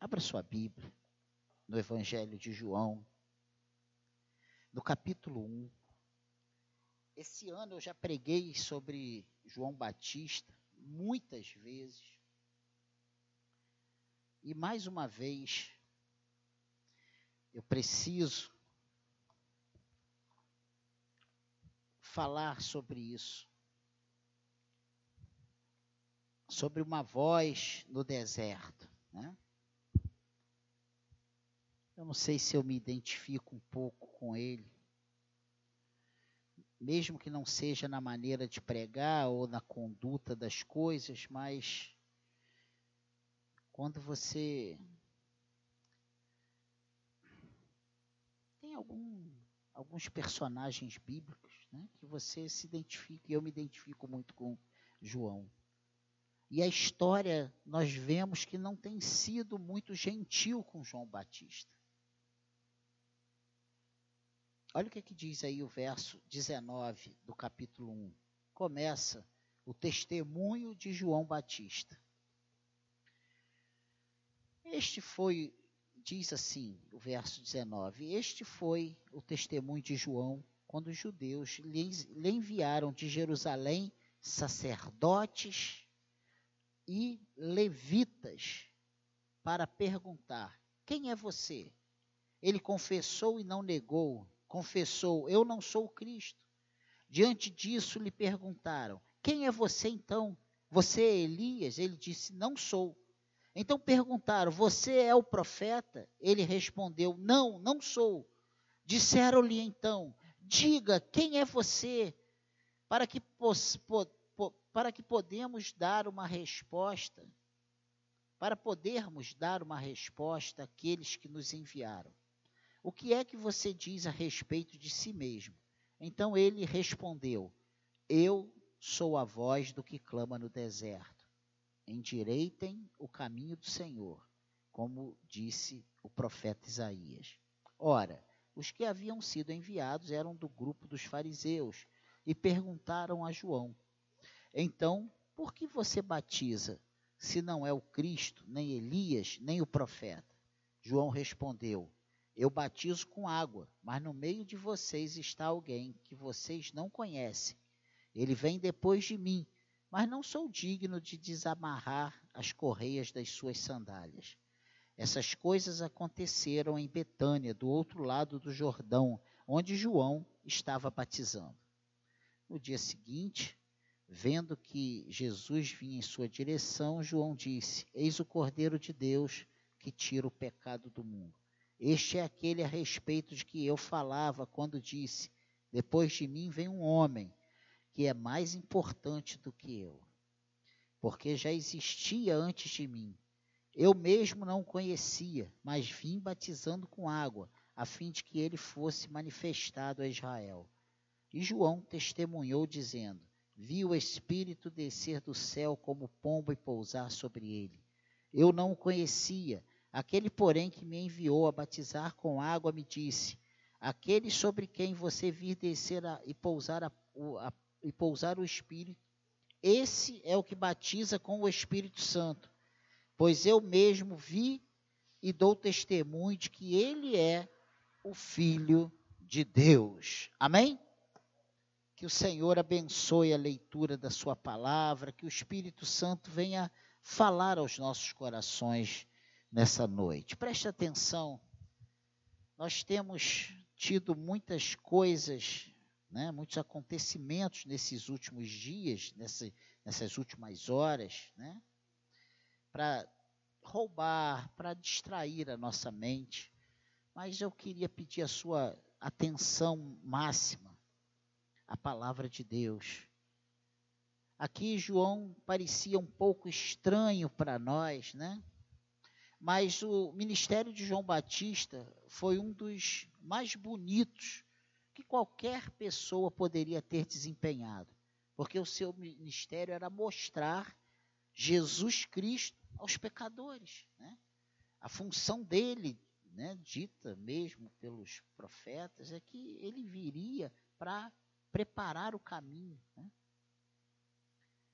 Abra sua Bíblia no Evangelho de João, no capítulo 1. Esse ano eu já preguei sobre João Batista muitas vezes. E mais uma vez, eu preciso falar sobre isso. Sobre uma voz no deserto. Né? Eu não sei se eu me identifico um pouco com ele mesmo que não seja na maneira de pregar ou na conduta das coisas, mas quando você tem algum, alguns personagens bíblicos né, que você se identifica, e eu me identifico muito com João. E a história nós vemos que não tem sido muito gentil com João Batista. Olha o que, que diz aí o verso 19 do capítulo 1. Começa o testemunho de João Batista. Este foi, diz assim, o verso 19: Este foi o testemunho de João quando os judeus lhe, lhe enviaram de Jerusalém sacerdotes e levitas para perguntar: Quem é você? Ele confessou e não negou confessou: Eu não sou o Cristo. Diante disso lhe perguntaram: Quem é você então? Você é Elias? Ele disse: Não sou. Então perguntaram: Você é o profeta? Ele respondeu: Não, não sou. Disseram-lhe então: Diga quem é você, para que, para que podemos dar uma resposta, para podermos dar uma resposta àqueles que nos enviaram. O que é que você diz a respeito de si mesmo? Então ele respondeu: Eu sou a voz do que clama no deserto. Endireitem o caminho do Senhor, como disse o profeta Isaías. Ora, os que haviam sido enviados eram do grupo dos fariseus e perguntaram a João: Então, por que você batiza, se não é o Cristo, nem Elias, nem o profeta? João respondeu: eu batizo com água, mas no meio de vocês está alguém que vocês não conhecem. Ele vem depois de mim, mas não sou digno de desamarrar as correias das suas sandálias. Essas coisas aconteceram em Betânia, do outro lado do Jordão, onde João estava batizando. No dia seguinte, vendo que Jesus vinha em sua direção, João disse: Eis o Cordeiro de Deus que tira o pecado do mundo. Este é aquele a respeito de que eu falava quando disse: Depois de mim vem um homem que é mais importante do que eu, porque já existia antes de mim. Eu mesmo não o conhecia, mas vim batizando com água, a fim de que ele fosse manifestado a Israel. E João testemunhou, dizendo: Vi o Espírito descer do céu como pombo e pousar sobre ele. Eu não o conhecia Aquele, porém, que me enviou a batizar com água, me disse: Aquele sobre quem você vir descer a, e, pousar a, a, e pousar o Espírito, esse é o que batiza com o Espírito Santo. Pois eu mesmo vi e dou testemunho de que ele é o Filho de Deus. Amém? Que o Senhor abençoe a leitura da Sua palavra, que o Espírito Santo venha falar aos nossos corações nessa noite. Preste atenção, nós temos tido muitas coisas, né, muitos acontecimentos nesses últimos dias, nessa, nessas últimas horas, né, para roubar, para distrair a nossa mente. Mas eu queria pedir a sua atenção máxima à palavra de Deus. Aqui João parecia um pouco estranho para nós, né? Mas o ministério de João Batista foi um dos mais bonitos que qualquer pessoa poderia ter desempenhado, porque o seu ministério era mostrar Jesus Cristo aos pecadores. Né? A função dele, né, dita mesmo pelos profetas, é que ele viria para preparar o caminho. Né?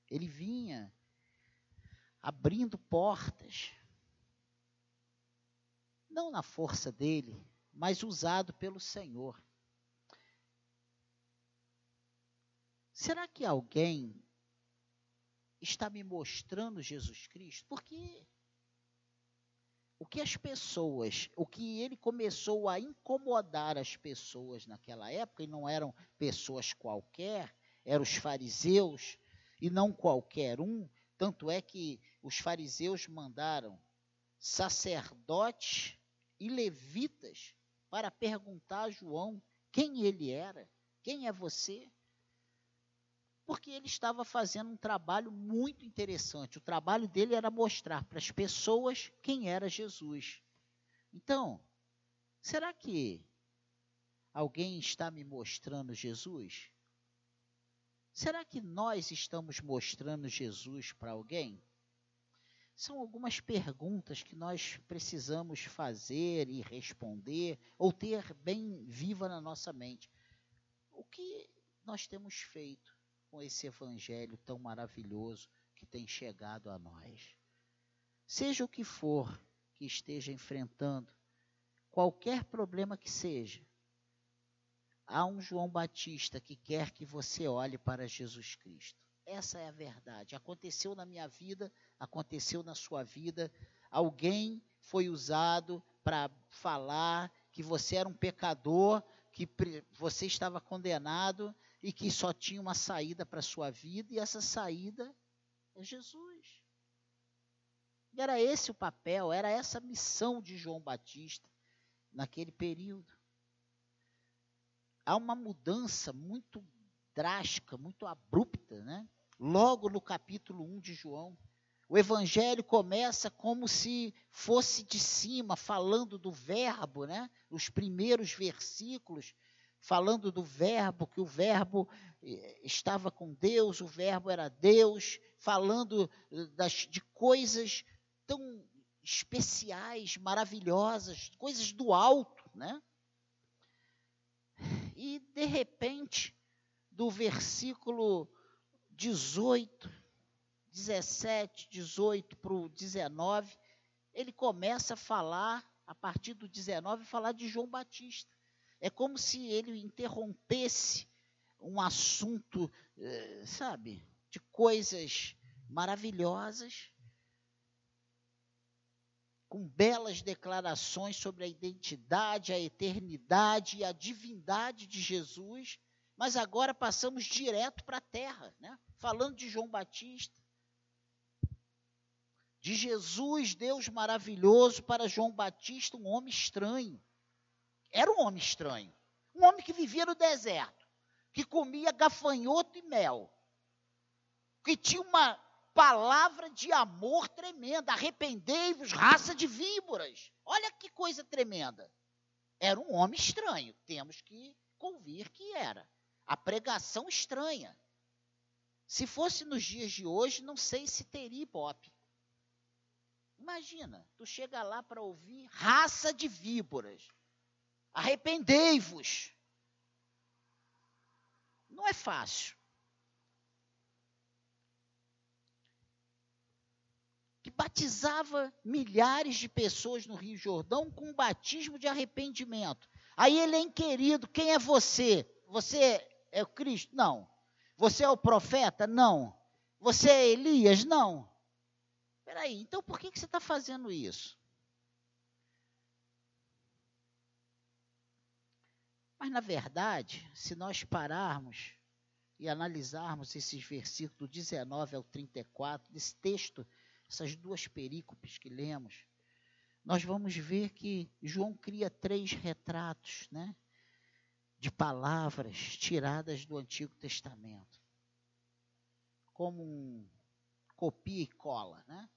Ele vinha abrindo portas não na força dele, mas usado pelo Senhor. Será que alguém está me mostrando Jesus Cristo? Porque o que as pessoas, o que ele começou a incomodar as pessoas naquela época, e não eram pessoas qualquer, eram os fariseus, e não qualquer um, tanto é que os fariseus mandaram sacerdotes e levitas para perguntar a João quem ele era, quem é você? Porque ele estava fazendo um trabalho muito interessante. O trabalho dele era mostrar para as pessoas quem era Jesus. Então, será que alguém está me mostrando Jesus? Será que nós estamos mostrando Jesus para alguém? São algumas perguntas que nós precisamos fazer e responder, ou ter bem viva na nossa mente. O que nós temos feito com esse evangelho tão maravilhoso que tem chegado a nós? Seja o que for que esteja enfrentando, qualquer problema que seja, há um João Batista que quer que você olhe para Jesus Cristo. Essa é a verdade. Aconteceu na minha vida, aconteceu na sua vida. Alguém foi usado para falar que você era um pecador, que você estava condenado e que só tinha uma saída para a sua vida, e essa saída é Jesus. E era esse o papel, era essa a missão de João Batista naquele período. Há uma mudança muito drástica, muito abrupta, né? Logo no capítulo 1 de João. O evangelho começa como se fosse de cima, falando do verbo, né? Os primeiros versículos falando do verbo, que o verbo eh, estava com Deus, o verbo era Deus, falando eh, das, de coisas tão especiais, maravilhosas, coisas do alto, né? E de repente, do versículo 18, 17, 18 para o 19, ele começa a falar, a partir do 19, falar de João Batista. É como se ele interrompesse um assunto, eh, sabe, de coisas maravilhosas, com belas declarações sobre a identidade, a eternidade e a divindade de Jesus, mas agora passamos direto para a terra, né? falando de João Batista, de Jesus, Deus maravilhoso, para João Batista, um homem estranho. Era um homem estranho. Um homem que vivia no deserto, que comia gafanhoto e mel, que tinha uma palavra de amor tremenda. Arrependei-vos, raça de víboras. Olha que coisa tremenda. Era um homem estranho, temos que convir que era. A pregação estranha. Se fosse nos dias de hoje, não sei se teria ibope. Imagina, tu chega lá para ouvir raça de víboras. Arrependei-vos. Não é fácil. Que batizava milhares de pessoas no Rio Jordão com um batismo de arrependimento. Aí ele é inquirido: quem é você? Você é o Cristo? Não. Você é o profeta? Não. Você é Elias? Não. Peraí, então por que, que você está fazendo isso? Mas, na verdade, se nós pararmos e analisarmos esses versículos do 19 ao 34, desse texto, essas duas perícopes que lemos, nós vamos ver que João cria três retratos, né? De palavras tiradas do Antigo Testamento, como um copia e cola, né?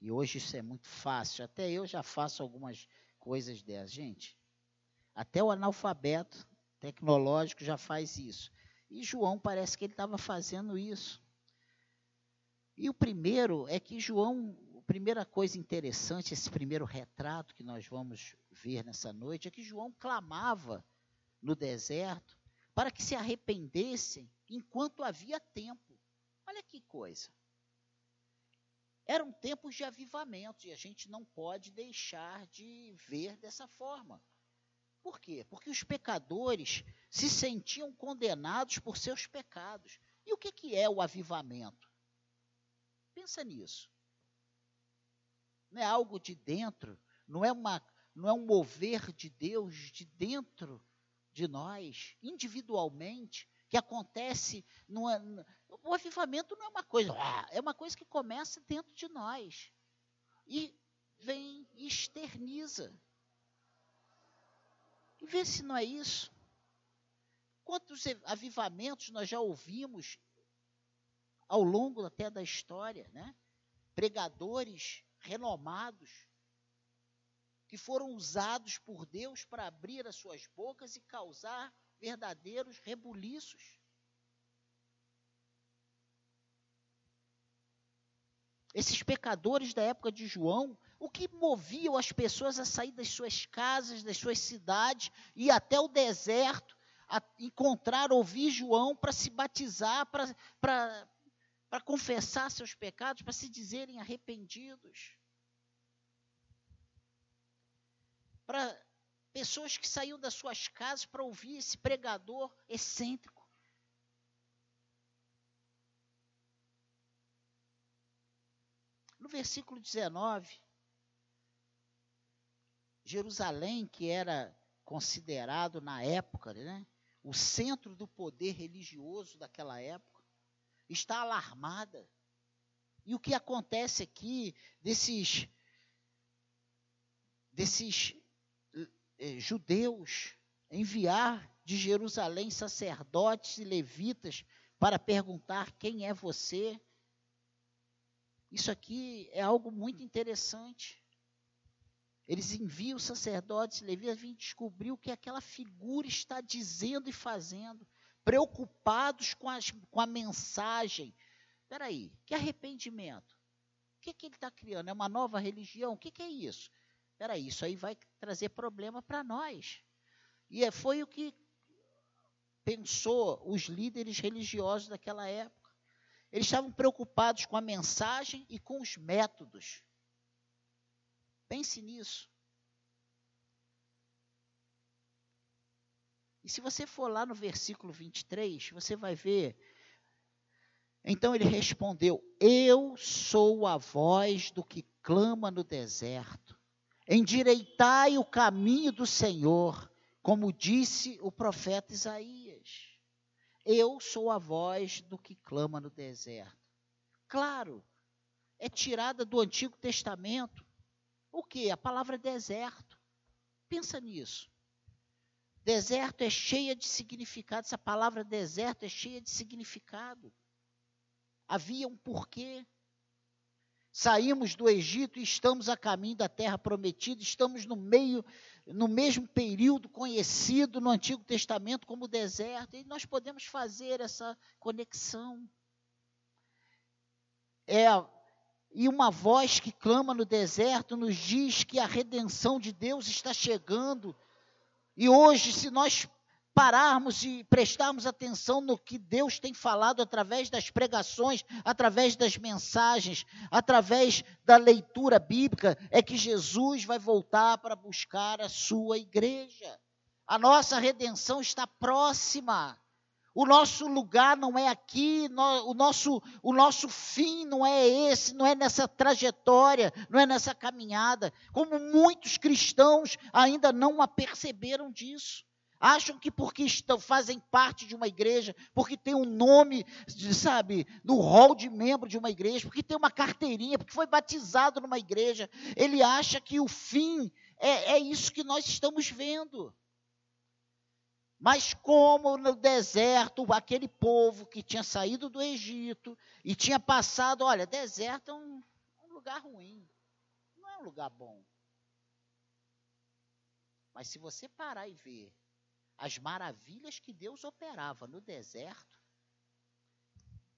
E hoje isso é muito fácil, até eu já faço algumas coisas dessas, gente. Até o analfabeto tecnológico já faz isso. E João parece que ele estava fazendo isso. E o primeiro é que João, a primeira coisa interessante, esse primeiro retrato que nós vamos ver nessa noite, é que João clamava no deserto para que se arrependessem enquanto havia tempo. Olha que coisa. Eram tempos de avivamento e a gente não pode deixar de ver dessa forma. Por quê? Porque os pecadores se sentiam condenados por seus pecados. E o que, que é o avivamento? Pensa nisso. Não é algo de dentro, não é, uma, não é um mover de Deus de dentro de nós, individualmente, que acontece. No, o avivamento não é uma coisa, é uma coisa que começa dentro de nós e vem e externiza. E vê se não é isso. Quantos avivamentos nós já ouvimos ao longo até da história, né? Pregadores renomados que foram usados por Deus para abrir as suas bocas e causar verdadeiros rebuliços. Esses pecadores da época de João, o que moviam as pessoas a sair das suas casas, das suas cidades, e até o deserto, a encontrar, ouvir João para se batizar, para confessar seus pecados, para se dizerem arrependidos. Para pessoas que saíam das suas casas para ouvir esse pregador excêntrico. No versículo 19, Jerusalém, que era considerado na época, né, o centro do poder religioso daquela época, está alarmada. E o que acontece aqui desses desses judeus enviar de Jerusalém sacerdotes e levitas para perguntar quem é você. Isso aqui é algo muito interessante. Eles enviam sacerdotes e levitas vir descobrir o que aquela figura está dizendo e fazendo, preocupados com, as, com a mensagem. Espera aí, que arrependimento? O que, que ele está criando? É uma nova religião? O que, que é isso? Espera aí, isso aí vai trazer problema para nós. E é, foi o que pensou os líderes religiosos daquela época. Eles estavam preocupados com a mensagem e com os métodos. Pense nisso. E se você for lá no versículo 23, você vai ver. Então ele respondeu: Eu sou a voz do que clama no deserto. Endireitai o caminho do Senhor, como disse o profeta Isaías. Eu sou a voz do que clama no deserto. Claro, é tirada do Antigo Testamento. O que? A palavra deserto. Pensa nisso. Deserto é cheia de significado. Essa palavra deserto é cheia de significado. Havia um porquê. Saímos do Egito e estamos a caminho da terra prometida, estamos no meio, no mesmo período conhecido no Antigo Testamento como deserto, e nós podemos fazer essa conexão. É, e uma voz que clama no deserto nos diz que a redenção de Deus está chegando. E hoje, se nós pararmos e prestarmos atenção no que Deus tem falado através das pregações, através das mensagens, através da leitura bíblica, é que Jesus vai voltar para buscar a sua igreja. A nossa redenção está próxima. O nosso lugar não é aqui, o nosso, o nosso fim não é esse, não é nessa trajetória, não é nessa caminhada. Como muitos cristãos ainda não a perceberam disso. Acham que porque estão, fazem parte de uma igreja, porque tem um nome, sabe, no hall de membro de uma igreja, porque tem uma carteirinha, porque foi batizado numa igreja, ele acha que o fim é, é isso que nós estamos vendo. Mas como no deserto, aquele povo que tinha saído do Egito e tinha passado, olha, deserto é um, um lugar ruim, não é um lugar bom. Mas se você parar e ver as maravilhas que Deus operava no deserto.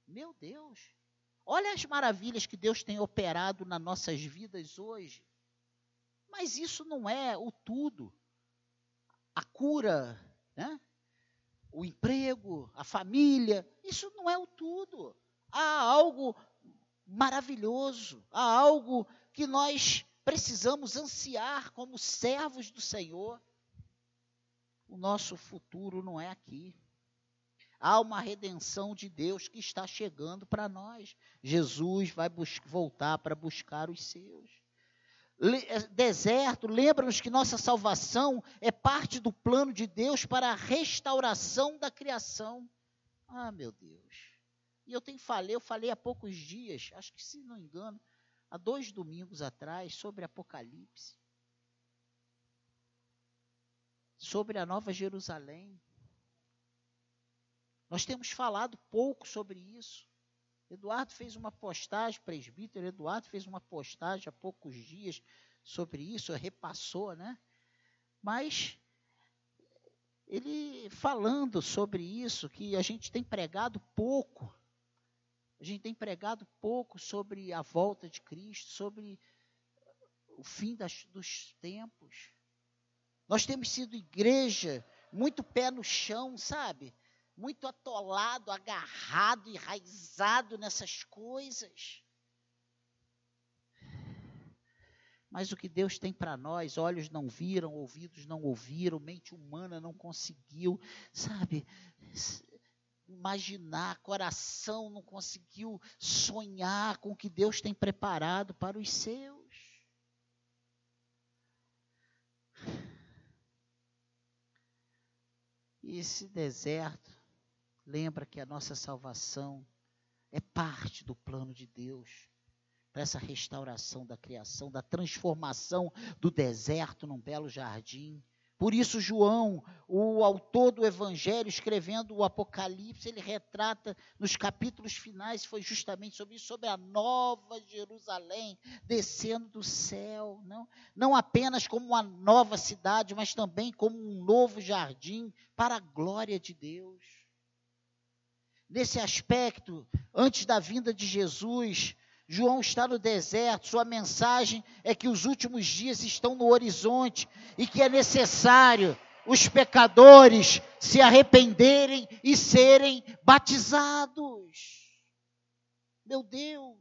Meu Deus, olha as maravilhas que Deus tem operado nas nossas vidas hoje. Mas isso não é o tudo. A cura, né? o emprego, a família, isso não é o tudo. Há algo maravilhoso, há algo que nós precisamos ansiar como servos do Senhor. O nosso futuro não é aqui. Há uma redenção de Deus que está chegando para nós. Jesus vai voltar para buscar os seus. Le é, deserto, lembra-nos que nossa salvação é parte do plano de Deus para a restauração da criação. Ah, meu Deus. E eu tenho falei, eu falei há poucos dias, acho que se não engano, há dois domingos atrás, sobre Apocalipse. Sobre a Nova Jerusalém. Nós temos falado pouco sobre isso. Eduardo fez uma postagem, presbítero Eduardo fez uma postagem há poucos dias sobre isso, repassou, né? Mas ele falando sobre isso, que a gente tem pregado pouco, a gente tem pregado pouco sobre a volta de Cristo, sobre o fim das, dos tempos. Nós temos sido igreja muito pé no chão, sabe? muito atolado, agarrado, enraizado nessas coisas. Mas o que Deus tem para nós, olhos não viram, ouvidos não ouviram, mente humana não conseguiu, sabe? Imaginar, coração não conseguiu sonhar com o que Deus tem preparado para os seus. Esse deserto lembra que a nossa salvação é parte do plano de Deus para essa restauração da criação, da transformação do deserto num belo jardim. Por isso, João, o autor do Evangelho, escrevendo o Apocalipse, ele retrata nos capítulos finais, foi justamente sobre isso, sobre a nova Jerusalém descendo do céu. Não, não apenas como uma nova cidade, mas também como um novo jardim para a glória de Deus nesse aspecto, antes da vinda de Jesus, João está no deserto, sua mensagem é que os últimos dias estão no horizonte e que é necessário os pecadores se arrependerem e serem batizados. Meu Deus.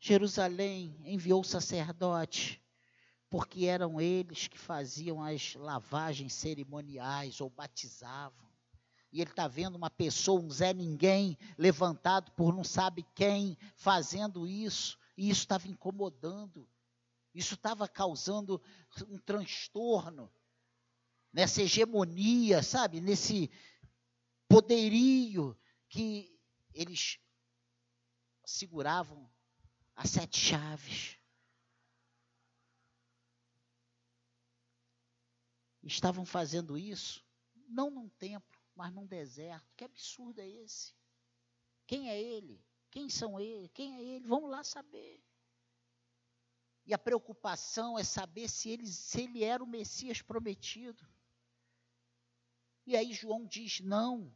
Jerusalém enviou sacerdote porque eram eles que faziam as lavagens cerimoniais ou batizavam. E ele está vendo uma pessoa, um Zé Ninguém, levantado por não sabe quem, fazendo isso, e isso estava incomodando, isso estava causando um transtorno, nessa hegemonia, sabe, nesse poderio que eles seguravam as sete chaves. estavam fazendo isso, não num templo, mas num deserto. Que absurdo é esse? Quem é ele? Quem são ele? Quem é ele? Vamos lá saber. E a preocupação é saber se ele, se ele era o Messias prometido. E aí João diz: não.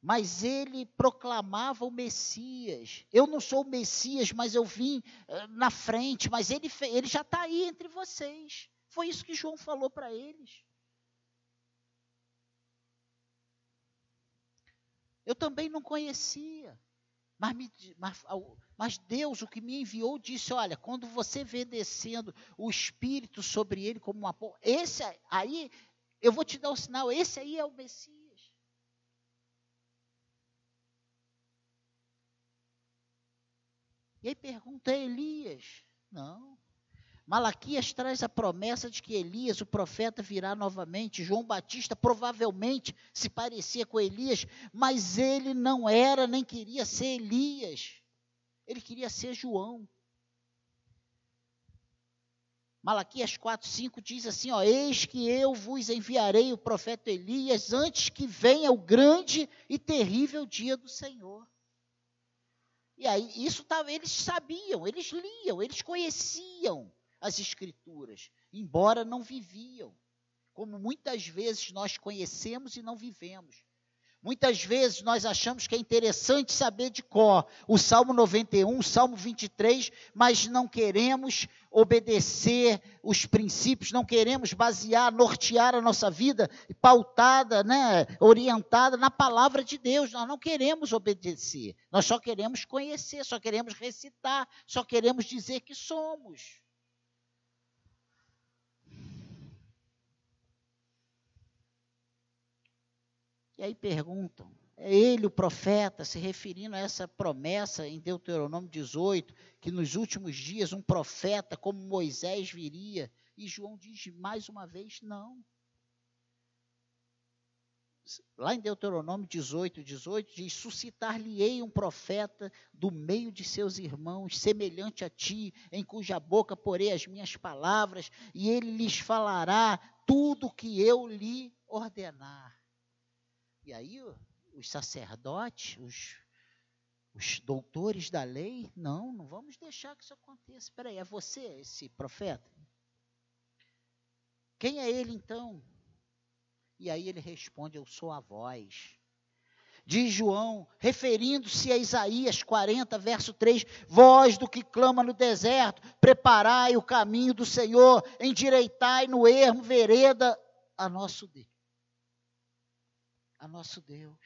Mas ele proclamava o Messias. Eu não sou o Messias, mas eu vim uh, na frente, mas ele, ele já está aí entre vocês. Foi isso que João falou para eles. Eu também não conhecia. Mas, me, mas, mas, Deus, o que me enviou, disse: Olha, quando você vê descendo o Espírito sobre ele como uma esse aí, eu vou te dar um sinal, esse aí é o Messias. E aí pergunta a Elias: Não. Malaquias traz a promessa de que Elias, o profeta, virá novamente. João Batista provavelmente se parecia com Elias, mas ele não era nem queria ser Elias. Ele queria ser João. Malaquias 4, 5 diz assim: ó, Eis que eu vos enviarei o profeta Elias antes que venha o grande e terrível dia do Senhor. E aí, isso tava, eles sabiam, eles liam, eles conheciam as Escrituras, embora não viviam, como muitas vezes nós conhecemos e não vivemos. Muitas vezes nós achamos que é interessante saber de cor o Salmo 91, o Salmo 23, mas não queremos obedecer os princípios, não queremos basear, nortear a nossa vida pautada, né, orientada na palavra de Deus. Nós não queremos obedecer. Nós só queremos conhecer, só queremos recitar, só queremos dizer que somos. E aí perguntam: é ele o profeta, se referindo a essa promessa em Deuteronômio 18, que nos últimos dias um profeta como Moisés viria. E João diz mais uma vez: não. Lá em Deuteronômio 18, 18, diz: Suscitar-lhe-ei um profeta do meio de seus irmãos, semelhante a ti, em cuja boca porei as minhas palavras, e ele lhes falará tudo o que eu lhe ordenar. E aí os sacerdotes, os, os doutores da lei, não, não vamos deixar que isso aconteça. Espera aí, é você esse profeta? Quem é ele então? E aí ele responde: Eu sou a voz. Diz João, referindo-se a Isaías 40, verso 3: Voz do que clama no deserto, preparai o caminho do Senhor, endireitai no ermo vereda a nosso Deus a nosso Deus.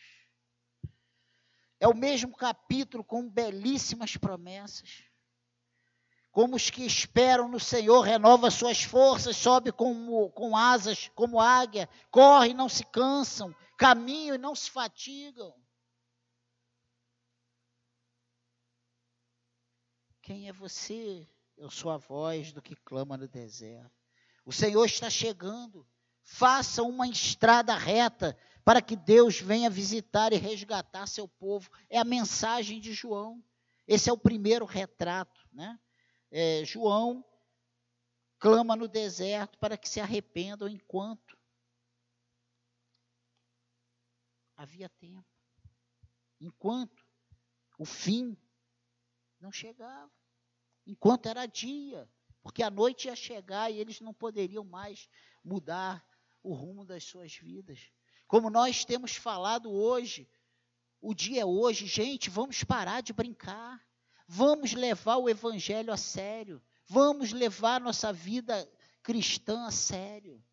É o mesmo capítulo com belíssimas promessas. Como os que esperam no Senhor, renova suas forças, sobe com, com asas como águia, corre e não se cansam, caminham e não se fatigam. Quem é você? Eu sou a voz do que clama no deserto. O Senhor está chegando. Faça uma estrada reta para que Deus venha visitar e resgatar seu povo. É a mensagem de João. Esse é o primeiro retrato. Né? É, João clama no deserto para que se arrependam enquanto havia tempo. Enquanto o fim não chegava. Enquanto era dia. Porque a noite ia chegar e eles não poderiam mais mudar o rumo das suas vidas. Como nós temos falado hoje, o dia é hoje, gente, vamos parar de brincar. Vamos levar o evangelho a sério. Vamos levar nossa vida cristã a sério.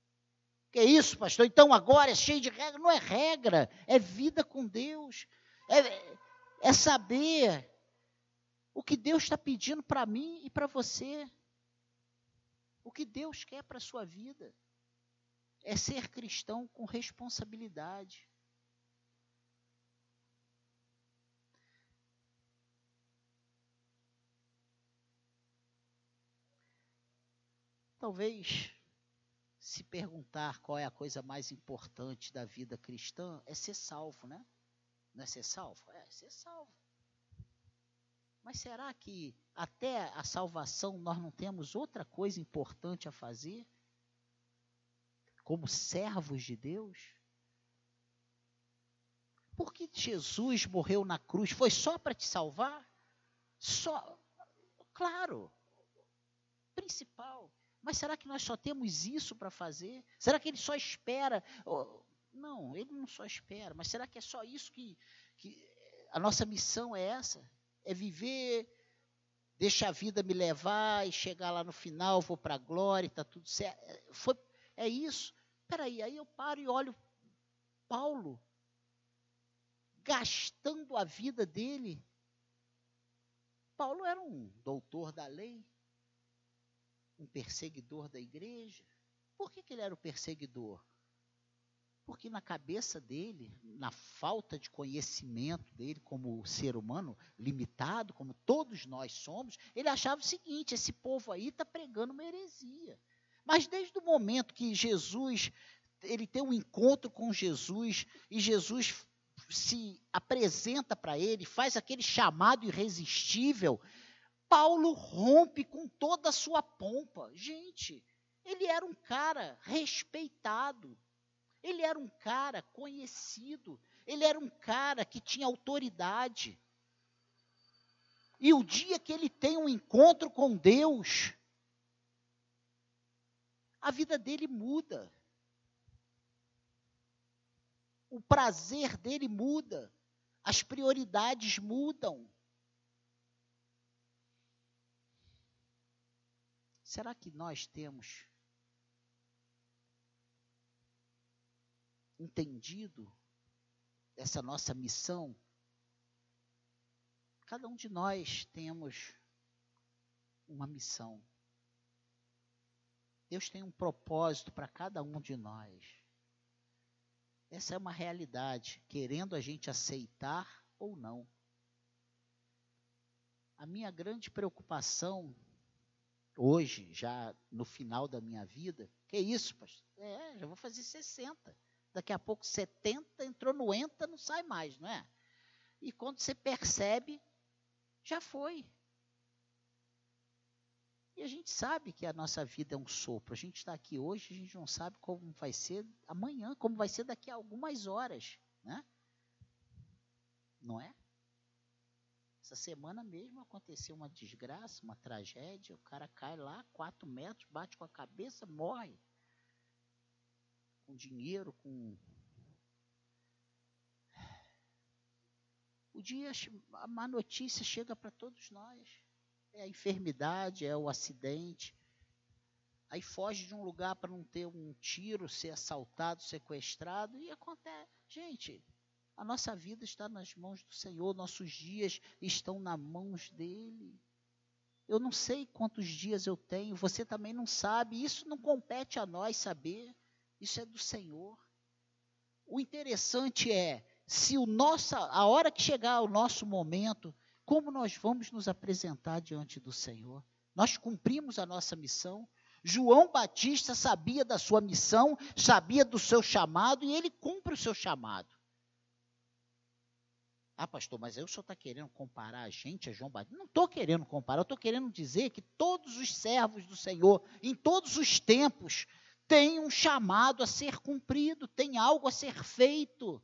Que isso, pastor? Então agora é cheio de regra? Não é regra, é vida com Deus. É, é saber o que Deus está pedindo para mim e para você. O que Deus quer para a sua vida é ser cristão com responsabilidade. Talvez, se perguntar qual é a coisa mais importante da vida cristã, é ser salvo, né? Não é ser salvo? É, ser salvo. Mas será que até a salvação nós não temos outra coisa importante a fazer? Como servos de Deus? Porque Jesus morreu na cruz? Foi só para te salvar? Só, claro, principal. Mas será que nós só temos isso para fazer? Será que ele só espera? Não, ele não só espera, mas será que é só isso que, que a nossa missão é essa? É viver, deixar a vida me levar e chegar lá no final, vou para a glória, está tudo certo. Foi, é isso. Peraí, aí eu paro e olho Paulo gastando a vida dele. Paulo era um doutor da lei, um perseguidor da igreja. Por que, que ele era o perseguidor? Porque na cabeça dele, na falta de conhecimento dele como ser humano limitado, como todos nós somos, ele achava o seguinte: esse povo aí está pregando uma heresia. Mas desde o momento que Jesus, ele tem um encontro com Jesus e Jesus se apresenta para ele, faz aquele chamado irresistível, Paulo rompe com toda a sua pompa. Gente, ele era um cara respeitado, ele era um cara conhecido, ele era um cara que tinha autoridade. E o dia que ele tem um encontro com Deus, a vida dele muda. O prazer dele muda. As prioridades mudam. Será que nós temos entendido essa nossa missão? Cada um de nós temos uma missão. Deus tem um propósito para cada um de nós. Essa é uma realidade, querendo a gente aceitar ou não. A minha grande preocupação hoje, já no final da minha vida, que é isso, pastor? É, já vou fazer 60. Daqui a pouco 70, entrou no ENTA, não sai mais, não é? E quando você percebe, já foi. E a gente sabe que a nossa vida é um sopro. A gente está aqui hoje, a gente não sabe como vai ser amanhã, como vai ser daqui a algumas horas, né? Não é? Essa semana mesmo aconteceu uma desgraça, uma tragédia. O cara cai lá, quatro metros, bate com a cabeça, morre. Com dinheiro, com. O dia, a má notícia chega para todos nós é a enfermidade, é o acidente. Aí foge de um lugar para não ter um tiro, ser assaltado, sequestrado, e acontece. Gente, a nossa vida está nas mãos do Senhor, nossos dias estão nas mãos dele. Eu não sei quantos dias eu tenho, você também não sabe, isso não compete a nós saber, isso é do Senhor. O interessante é, se o nossa, a hora que chegar o nosso momento, como nós vamos nos apresentar diante do Senhor? Nós cumprimos a nossa missão. João Batista sabia da sua missão, sabia do seu chamado e ele cumpre o seu chamado. Ah, pastor, mas o senhor está querendo comparar a gente a João Batista? Não estou querendo comparar, eu estou querendo dizer que todos os servos do Senhor, em todos os tempos, têm um chamado a ser cumprido, tem algo a ser feito.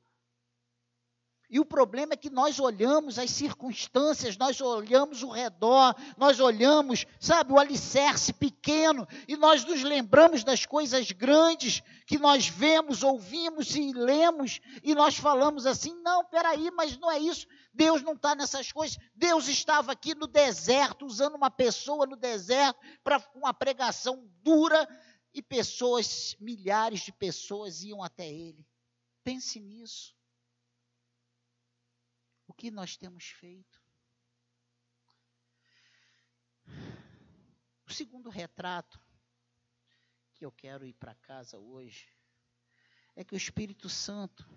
E o problema é que nós olhamos as circunstâncias, nós olhamos o redor, nós olhamos, sabe, o alicerce pequeno, e nós nos lembramos das coisas grandes que nós vemos, ouvimos e lemos, e nós falamos assim: não, peraí, mas não é isso. Deus não está nessas coisas. Deus estava aqui no deserto, usando uma pessoa no deserto para uma pregação dura, e pessoas, milhares de pessoas iam até ele. Pense nisso que nós temos feito. O segundo retrato que eu quero ir para casa hoje é que o Espírito Santo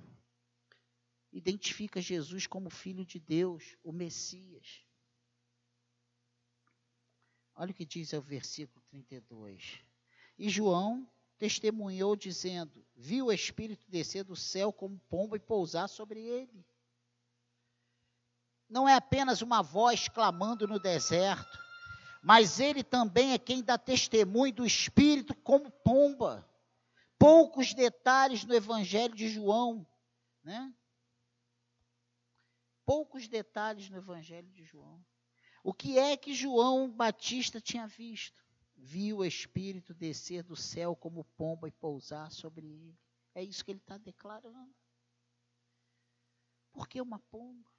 identifica Jesus como Filho de Deus, o Messias. Olha o que diz o versículo 32. E João testemunhou, dizendo: Viu o Espírito descer do céu como pomba e pousar sobre ele não é apenas uma voz clamando no deserto, mas ele também é quem dá testemunho do Espírito como pomba. Poucos detalhes no Evangelho de João, né? Poucos detalhes no Evangelho de João. O que é que João Batista tinha visto? Viu o Espírito descer do céu como pomba e pousar sobre ele. É isso que ele está declarando. Por que uma pomba?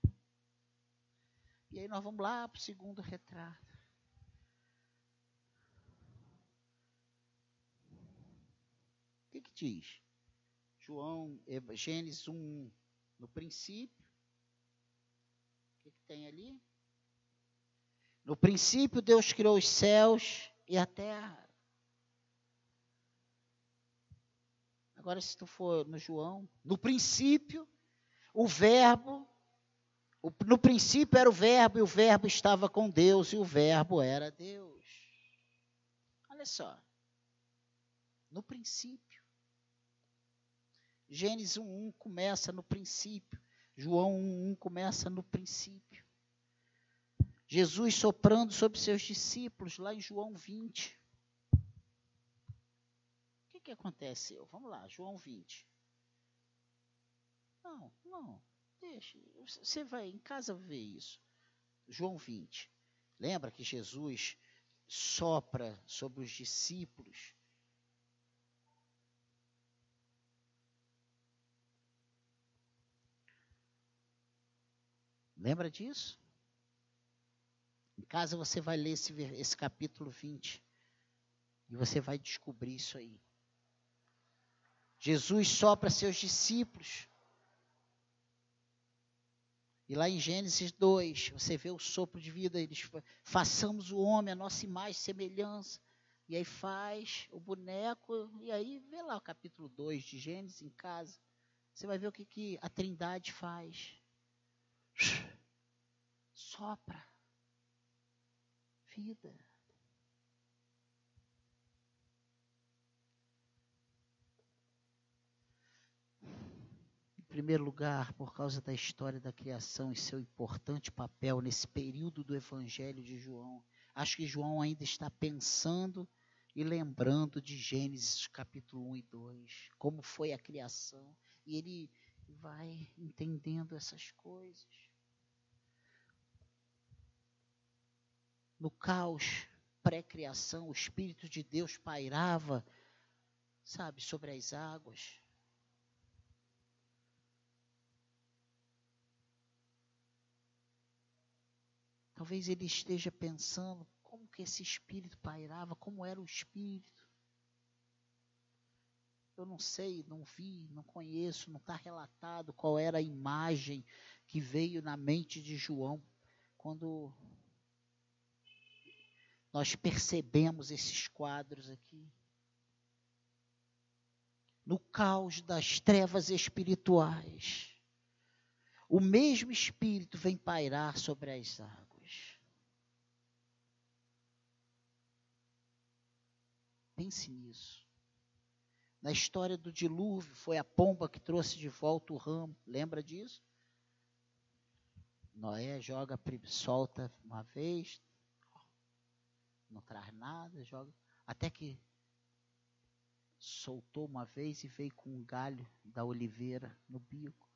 E aí nós vamos lá para o segundo retrato. O que, que diz? João, Gênesis 1, no princípio. O que, que tem ali? No princípio, Deus criou os céus e a terra. Agora, se tu for no João, no princípio, o Verbo no princípio era o Verbo, e o Verbo estava com Deus, e o Verbo era Deus. Olha só. No princípio. Gênesis 1.1 começa no princípio. João 1.1 começa no princípio. Jesus soprando sobre seus discípulos, lá em João 20. O que, que aconteceu? Vamos lá, João 20. Não, não. Você vai em casa ver isso. João 20. Lembra que Jesus sopra sobre os discípulos? Lembra disso? Em casa você vai ler esse, esse capítulo 20. E você vai descobrir isso aí. Jesus sopra seus discípulos. E lá em Gênesis 2, você vê o sopro de vida, eles façamos o homem a nossa imagem semelhança. E aí faz o boneco, e aí vê lá o capítulo 2 de Gênesis em casa. Você vai ver o que, que a Trindade faz. Sopra. Vida. Primeiro lugar, por causa da história da criação e seu importante papel nesse período do Evangelho de João. Acho que João ainda está pensando e lembrando de Gênesis capítulo 1 e 2, como foi a criação, e ele vai entendendo essas coisas. No caos pré-criação, o Espírito de Deus pairava, sabe, sobre as águas. Talvez ele esteja pensando como que esse espírito pairava, como era o espírito. Eu não sei, não vi, não conheço, não está relatado qual era a imagem que veio na mente de João quando nós percebemos esses quadros aqui. No caos das trevas espirituais, o mesmo Espírito vem pairar sobre as águas. Pense nisso. Na história do dilúvio, foi a pomba que trouxe de volta o ramo. Lembra disso? Noé joga, solta uma vez, não traz nada, joga. Até que soltou uma vez e veio com um galho da oliveira no bico,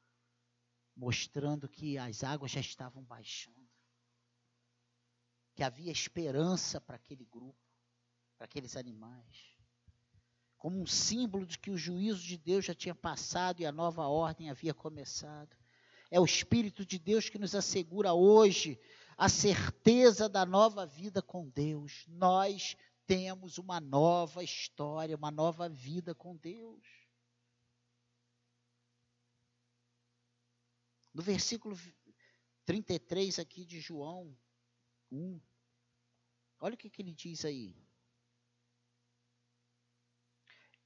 mostrando que as águas já estavam baixando, que havia esperança para aquele grupo para aqueles animais. Como um símbolo de que o juízo de Deus já tinha passado e a nova ordem havia começado. É o Espírito de Deus que nos assegura hoje a certeza da nova vida com Deus. Nós temos uma nova história, uma nova vida com Deus. No versículo 33 aqui de João 1, olha o que, que ele diz aí.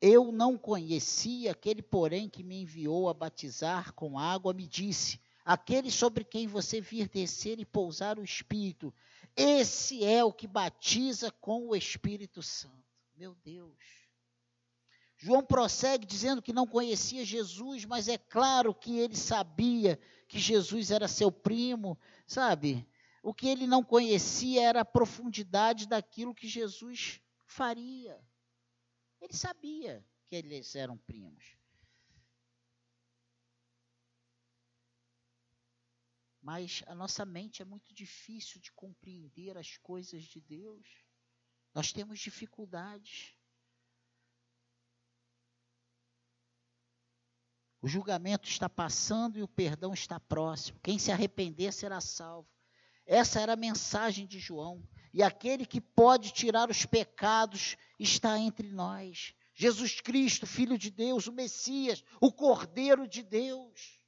Eu não conhecia aquele, porém, que me enviou a batizar com água, me disse: Aquele sobre quem você vir descer e pousar o Espírito, esse é o que batiza com o Espírito Santo. Meu Deus. João prossegue dizendo que não conhecia Jesus, mas é claro que ele sabia que Jesus era seu primo, sabe? O que ele não conhecia era a profundidade daquilo que Jesus faria. Ele sabia que eles eram primos. Mas a nossa mente é muito difícil de compreender as coisas de Deus. Nós temos dificuldades. O julgamento está passando e o perdão está próximo. Quem se arrepender será salvo. Essa era a mensagem de João. E aquele que pode tirar os pecados está entre nós. Jesus Cristo, Filho de Deus, o Messias, o Cordeiro de Deus.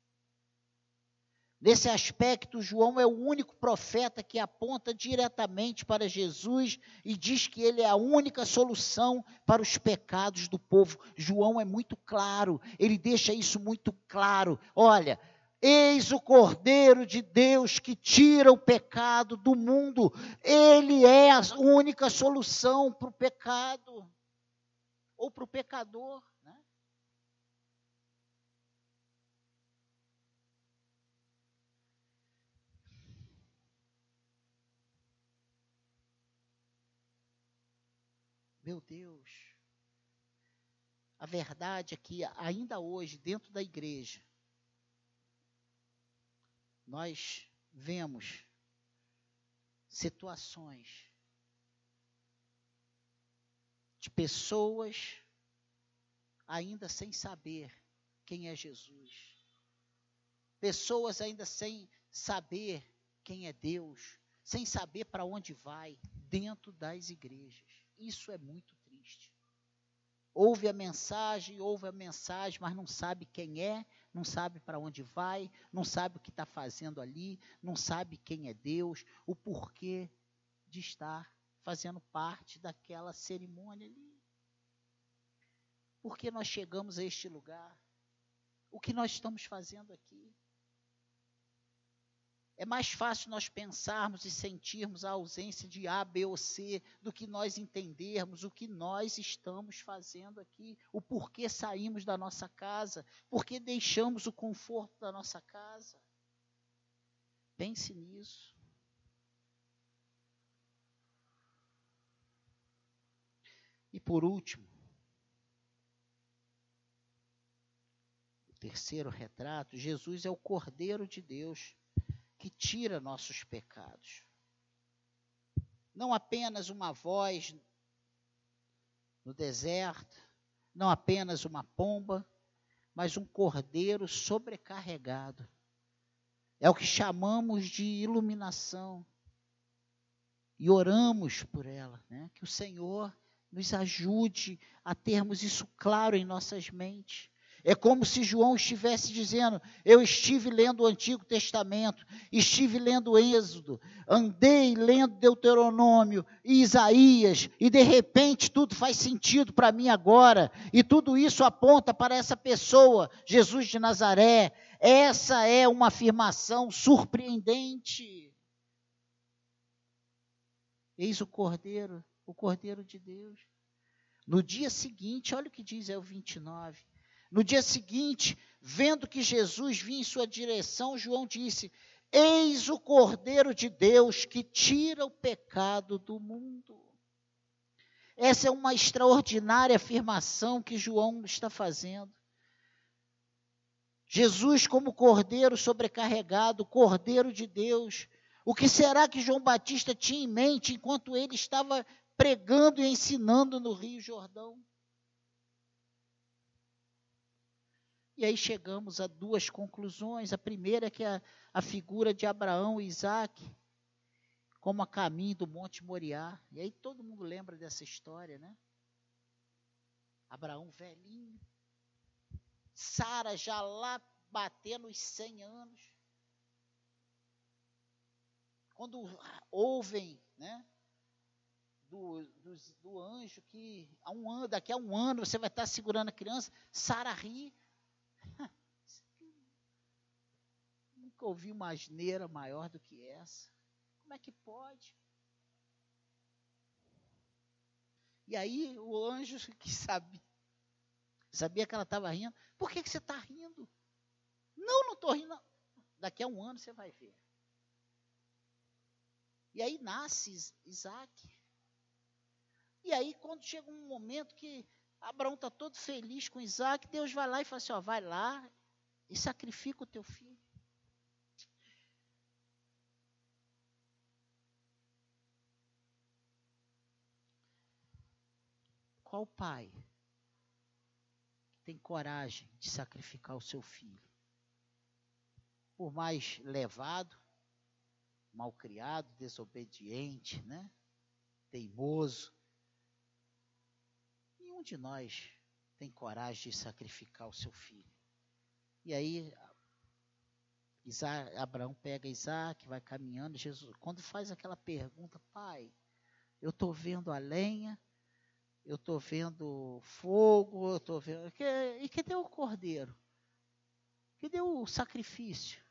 Nesse aspecto, João é o único profeta que aponta diretamente para Jesus e diz que ele é a única solução para os pecados do povo. João é muito claro, ele deixa isso muito claro. Olha, Eis o Cordeiro de Deus que tira o pecado do mundo. Ele é a única solução para o pecado ou para o pecador. Né? Meu Deus. A verdade é que ainda hoje, dentro da igreja, nós vemos situações de pessoas ainda sem saber quem é Jesus. Pessoas ainda sem saber quem é Deus, sem saber para onde vai dentro das igrejas. Isso é muito. Ouve a mensagem, ouve a mensagem, mas não sabe quem é, não sabe para onde vai, não sabe o que está fazendo ali, não sabe quem é Deus, o porquê de estar fazendo parte daquela cerimônia ali. Por que nós chegamos a este lugar? O que nós estamos fazendo aqui? É mais fácil nós pensarmos e sentirmos a ausência de A, B ou C do que nós entendermos o que nós estamos fazendo aqui, o porquê saímos da nossa casa, porquê deixamos o conforto da nossa casa. Pense nisso. E por último, o terceiro retrato: Jesus é o Cordeiro de Deus que tira nossos pecados. Não apenas uma voz no deserto, não apenas uma pomba, mas um cordeiro sobrecarregado. É o que chamamos de iluminação. E oramos por ela, né? que o Senhor nos ajude a termos isso claro em nossas mentes. É como se João estivesse dizendo: Eu estive lendo o Antigo Testamento, estive lendo Êxodo, andei lendo Deuteronômio e Isaías, e de repente tudo faz sentido para mim agora, e tudo isso aponta para essa pessoa, Jesus de Nazaré. Essa é uma afirmação surpreendente. Eis o Cordeiro, o Cordeiro de Deus. No dia seguinte, olha o que diz é o 29. No dia seguinte, vendo que Jesus vinha em sua direção, João disse: Eis o Cordeiro de Deus que tira o pecado do mundo. Essa é uma extraordinária afirmação que João está fazendo. Jesus, como cordeiro sobrecarregado, cordeiro de Deus. O que será que João Batista tinha em mente enquanto ele estava pregando e ensinando no Rio Jordão? E aí chegamos a duas conclusões. A primeira é que a, a figura de Abraão e Isaac, como a caminho do Monte Moriá. E aí todo mundo lembra dessa história, né? Abraão velhinho, Sara já lá batendo os 100 anos. Quando ouvem, né? Do, do, do anjo que a um ano, daqui a um ano você vai estar segurando a criança, Sara ri, Nunca ouvi uma asneira maior do que essa. Como é que pode? E aí o anjo que sabia, sabia que ela estava rindo. Por que, que você está rindo? Não, não estou rindo. Daqui a um ano você vai ver. E aí nasce Isaac. E aí, quando chega um momento que Abraão está todo feliz com Isaac, Deus vai lá e fala assim: ó, vai lá e sacrifica o teu filho. Qual pai tem coragem de sacrificar o seu filho? Por mais levado, malcriado, desobediente, né? teimoso, nenhum de nós tem coragem de sacrificar o seu filho. E aí, Isaac, Abraão pega Isaac, vai caminhando. Jesus, quando faz aquela pergunta, pai, eu estou vendo a lenha, eu estou vendo fogo, eu estou vendo. E que deu o cordeiro? Deu o sacrifício?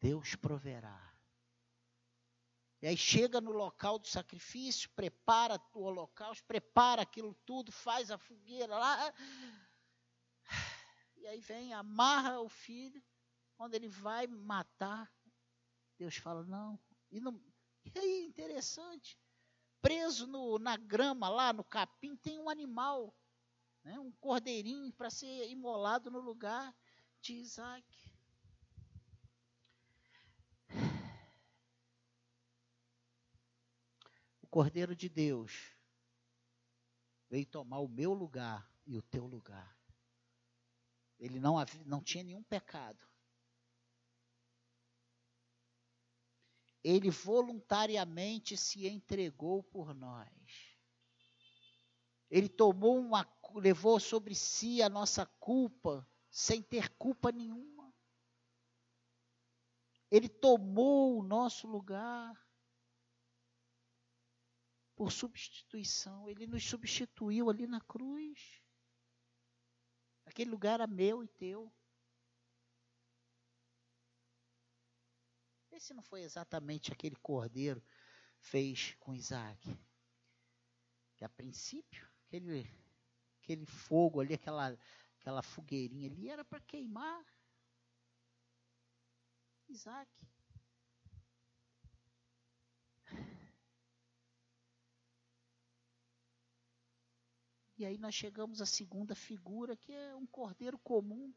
Deus proverá. E aí chega no local do sacrifício, prepara o holocausto, prepara aquilo tudo, faz a fogueira lá. E aí vem, amarra o filho. Quando ele vai matar, Deus fala, não. E, não, e aí, interessante. Preso no, na grama lá, no capim, tem um animal. Né, um cordeirinho para ser imolado no lugar de Isaac. Cordeiro de Deus veio tomar o meu lugar e o teu lugar. Ele não, não tinha nenhum pecado. Ele voluntariamente se entregou por nós. Ele tomou uma, levou sobre si a nossa culpa sem ter culpa nenhuma. Ele tomou o nosso lugar por substituição. Ele nos substituiu ali na cruz. Aquele lugar era meu e teu. Esse não foi exatamente aquele cordeiro fez com Isaac. Que a princípio, aquele, aquele fogo ali, aquela, aquela fogueirinha ali, era para queimar Isaac. E aí nós chegamos à segunda figura, que é um cordeiro comum.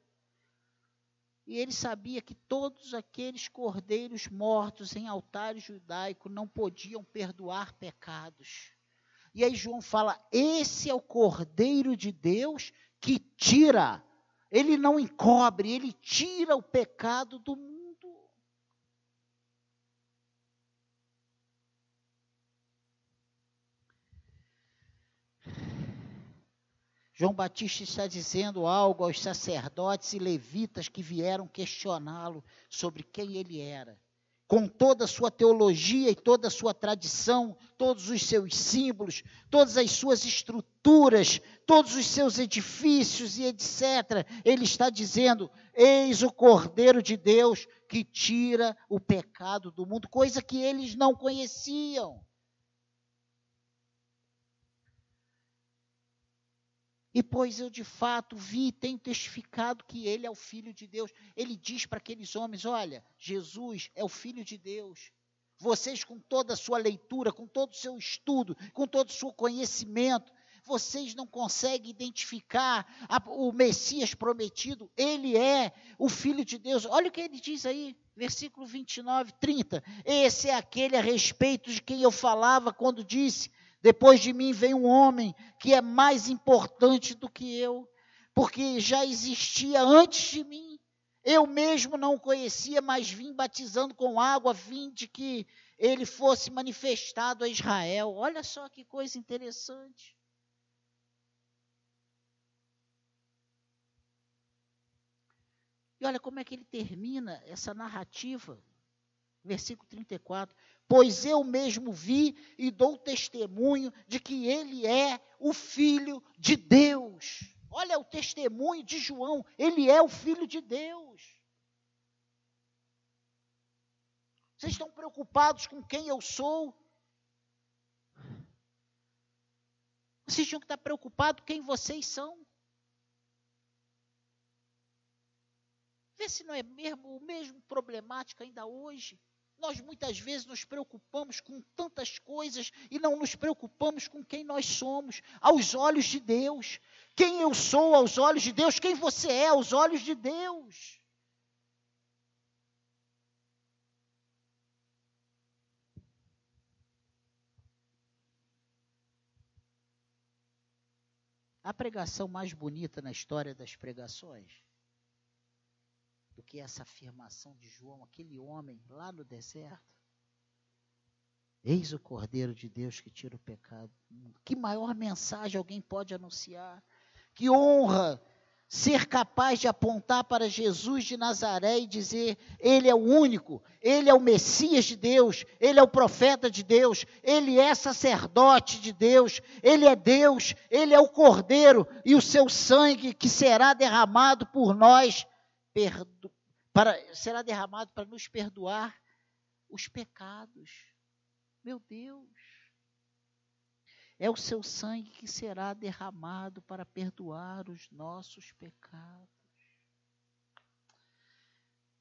E ele sabia que todos aqueles cordeiros mortos em altar judaico não podiam perdoar pecados. E aí João fala: esse é o cordeiro de Deus que tira, ele não encobre, ele tira o pecado do mundo. João Batista está dizendo algo aos sacerdotes e levitas que vieram questioná-lo sobre quem ele era. Com toda a sua teologia e toda a sua tradição, todos os seus símbolos, todas as suas estruturas, todos os seus edifícios e etc., ele está dizendo: Eis o Cordeiro de Deus que tira o pecado do mundo, coisa que eles não conheciam. E pois eu de fato vi e tenho testificado que ele é o Filho de Deus. Ele diz para aqueles homens: olha, Jesus é o Filho de Deus. Vocês, com toda a sua leitura, com todo o seu estudo, com todo o seu conhecimento, vocês não conseguem identificar a, o Messias prometido. Ele é o Filho de Deus. Olha o que ele diz aí, versículo 29, 30. Esse é aquele a respeito de quem eu falava quando disse: depois de mim vem um homem que é mais importante do que eu, porque já existia antes de mim. Eu mesmo não o conhecia, mas vim batizando com água, vim de que ele fosse manifestado a Israel. Olha só que coisa interessante. E olha como é que ele termina essa narrativa. Versículo 34 pois eu mesmo vi e dou testemunho de que ele é o Filho de Deus. Olha o testemunho de João, ele é o Filho de Deus. Vocês estão preocupados com quem eu sou? Vocês tinham que estar preocupados com quem vocês são. Vê se não é mesmo o mesmo problemático ainda hoje. Nós muitas vezes nos preocupamos com tantas coisas e não nos preocupamos com quem nós somos, aos olhos de Deus. Quem eu sou aos olhos de Deus, quem você é aos olhos de Deus. A pregação mais bonita na história das pregações do que essa afirmação de João, aquele homem lá no deserto. Eis o Cordeiro de Deus que tira o pecado. Que maior mensagem alguém pode anunciar? Que honra ser capaz de apontar para Jesus de Nazaré e dizer: Ele é o único, Ele é o Messias de Deus, Ele é o profeta de Deus, Ele é sacerdote de Deus, Ele é Deus, Ele é o Cordeiro e o seu sangue que será derramado por nós perdo, para, será derramado para nos perdoar os pecados. Meu Deus. É o seu sangue que será derramado para perdoar os nossos pecados.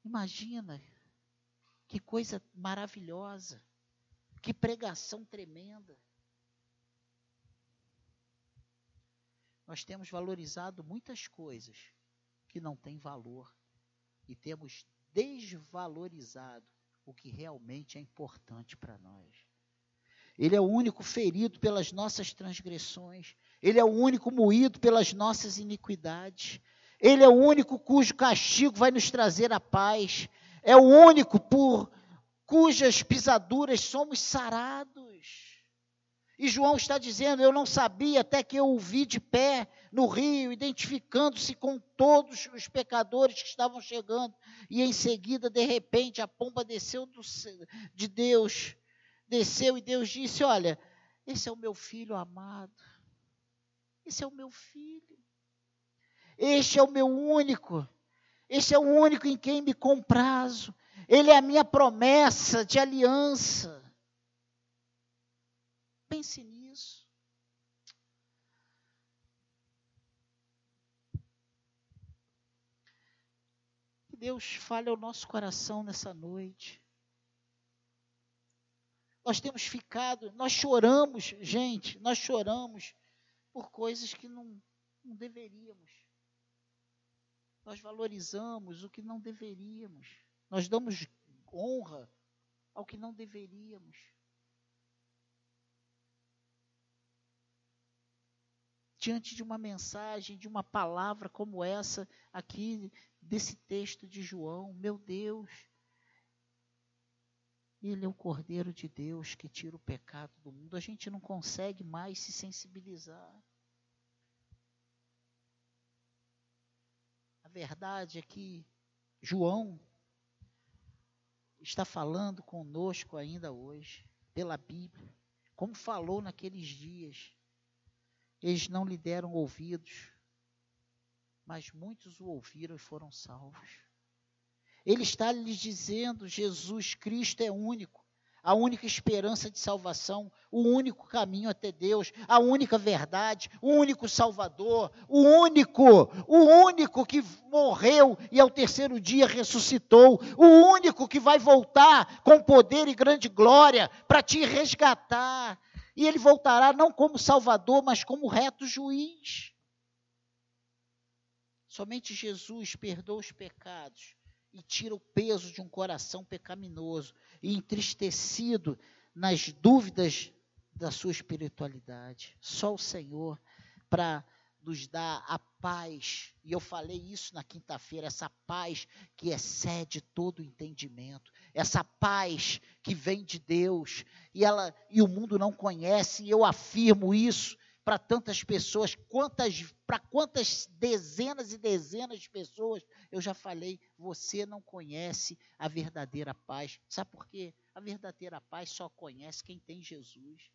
Imagina que coisa maravilhosa, que pregação tremenda. Nós temos valorizado muitas coisas que não têm valor e temos desvalorizado o que realmente é importante para nós. Ele é o único ferido pelas nossas transgressões, ele é o único moído pelas nossas iniquidades, ele é o único cujo castigo vai nos trazer a paz, é o único por cujas pisaduras somos sarados. E João está dizendo: Eu não sabia até que eu o vi de pé no rio, identificando-se com todos os pecadores que estavam chegando. E em seguida, de repente, a pomba desceu do, de Deus, desceu e Deus disse: Olha, esse é o meu filho amado. Esse é o meu filho. Este é o meu único. Este é o único em quem me comprazo. Ele é a minha promessa de aliança. Pense nisso. Que Deus fale ao nosso coração nessa noite. Nós temos ficado, nós choramos, gente, nós choramos por coisas que não, não deveríamos. Nós valorizamos o que não deveríamos. Nós damos honra ao que não deveríamos. Diante de uma mensagem, de uma palavra como essa aqui, desse texto de João, meu Deus, ele é o Cordeiro de Deus que tira o pecado do mundo. A gente não consegue mais se sensibilizar. A verdade é que João está falando conosco ainda hoje, pela Bíblia, como falou naqueles dias. Eles não lhe deram ouvidos, mas muitos o ouviram e foram salvos. Ele está lhes dizendo: Jesus Cristo é único a única esperança de salvação, o único caminho até Deus, a única verdade, o único Salvador, o único, o único que morreu e ao terceiro dia ressuscitou, o único que vai voltar com poder e grande glória para te resgatar. E ele voltará não como Salvador, mas como reto juiz. Somente Jesus perdoa os pecados e tira o peso de um coração pecaminoso e entristecido nas dúvidas da sua espiritualidade. Só o Senhor para nos dar a paz. E eu falei isso na quinta-feira, essa paz que excede todo o entendimento, essa paz que vem de Deus, e ela e o mundo não conhece, e eu afirmo isso para tantas pessoas, quantas para quantas dezenas e dezenas de pessoas eu já falei, você não conhece a verdadeira paz. Sabe por quê? A verdadeira paz só conhece quem tem Jesus.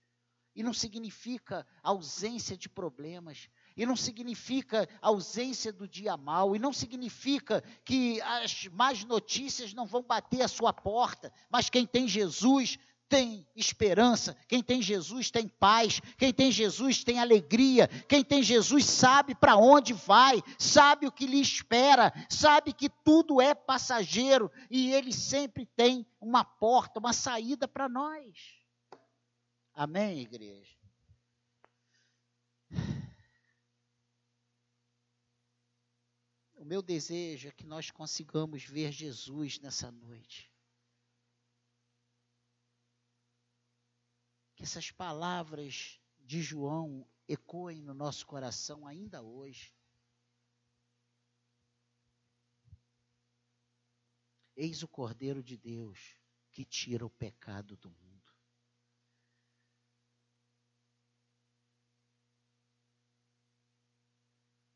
E não significa ausência de problemas, e não significa ausência do dia mal, e não significa que as más notícias não vão bater a sua porta, mas quem tem Jesus tem esperança, quem tem Jesus tem paz, quem tem Jesus tem alegria, quem tem Jesus sabe para onde vai, sabe o que lhe espera, sabe que tudo é passageiro. E ele sempre tem uma porta, uma saída para nós. Amém, igreja? O meu desejo é que nós consigamos ver Jesus nessa noite. que essas palavras de João ecoem no nosso coração ainda hoje. Eis o Cordeiro de Deus que tira o pecado do mundo.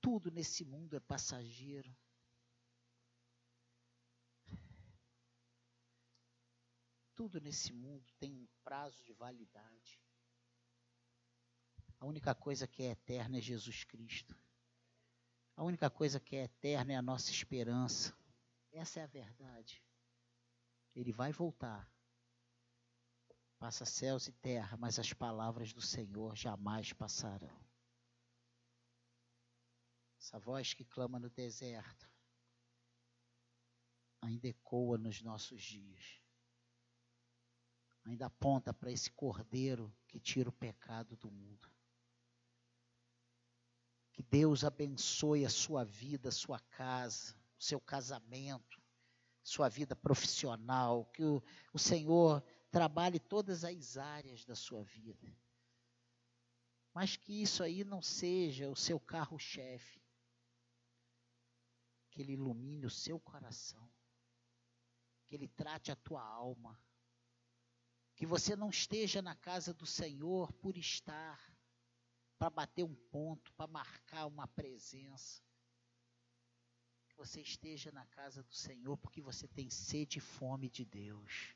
Tudo nesse mundo é passageiro. Tudo nesse mundo tem um prazo de validade. A única coisa que é eterna é Jesus Cristo. A única coisa que é eterna é a nossa esperança. Essa é a verdade. Ele vai voltar. Passa céus e terra, mas as palavras do Senhor jamais passarão. Essa voz que clama no deserto ainda ecoa nos nossos dias ainda aponta para esse cordeiro que tira o pecado do mundo. Que Deus abençoe a sua vida, a sua casa, o seu casamento, sua vida profissional, que o, o Senhor trabalhe todas as áreas da sua vida. Mas que isso aí não seja o seu carro-chefe. Que ele ilumine o seu coração. Que ele trate a tua alma Que você não esteja na casa do Senhor por estar, para bater um ponto, para marcar uma presença. Que você esteja na casa do Senhor porque você tem sede e fome de Deus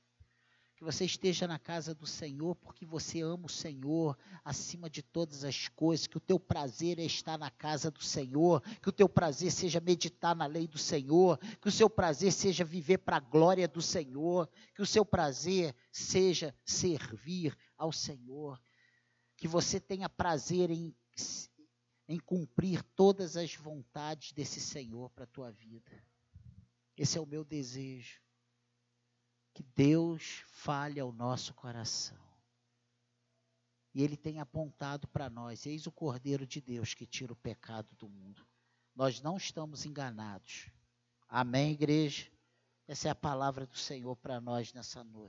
que você esteja na casa do Senhor, porque você ama o Senhor acima de todas as coisas, que o teu prazer é estar na casa do Senhor, que o teu prazer seja meditar na lei do Senhor, que o seu prazer seja viver para a glória do Senhor, que o seu prazer seja servir ao Senhor, que você tenha prazer em, em cumprir todas as vontades desse Senhor para a tua vida. Esse é o meu desejo que Deus fale ao nosso coração. E Ele tem apontado para nós: eis o Cordeiro de Deus que tira o pecado do mundo. Nós não estamos enganados. Amém, igreja? Essa é a palavra do Senhor para nós nessa noite.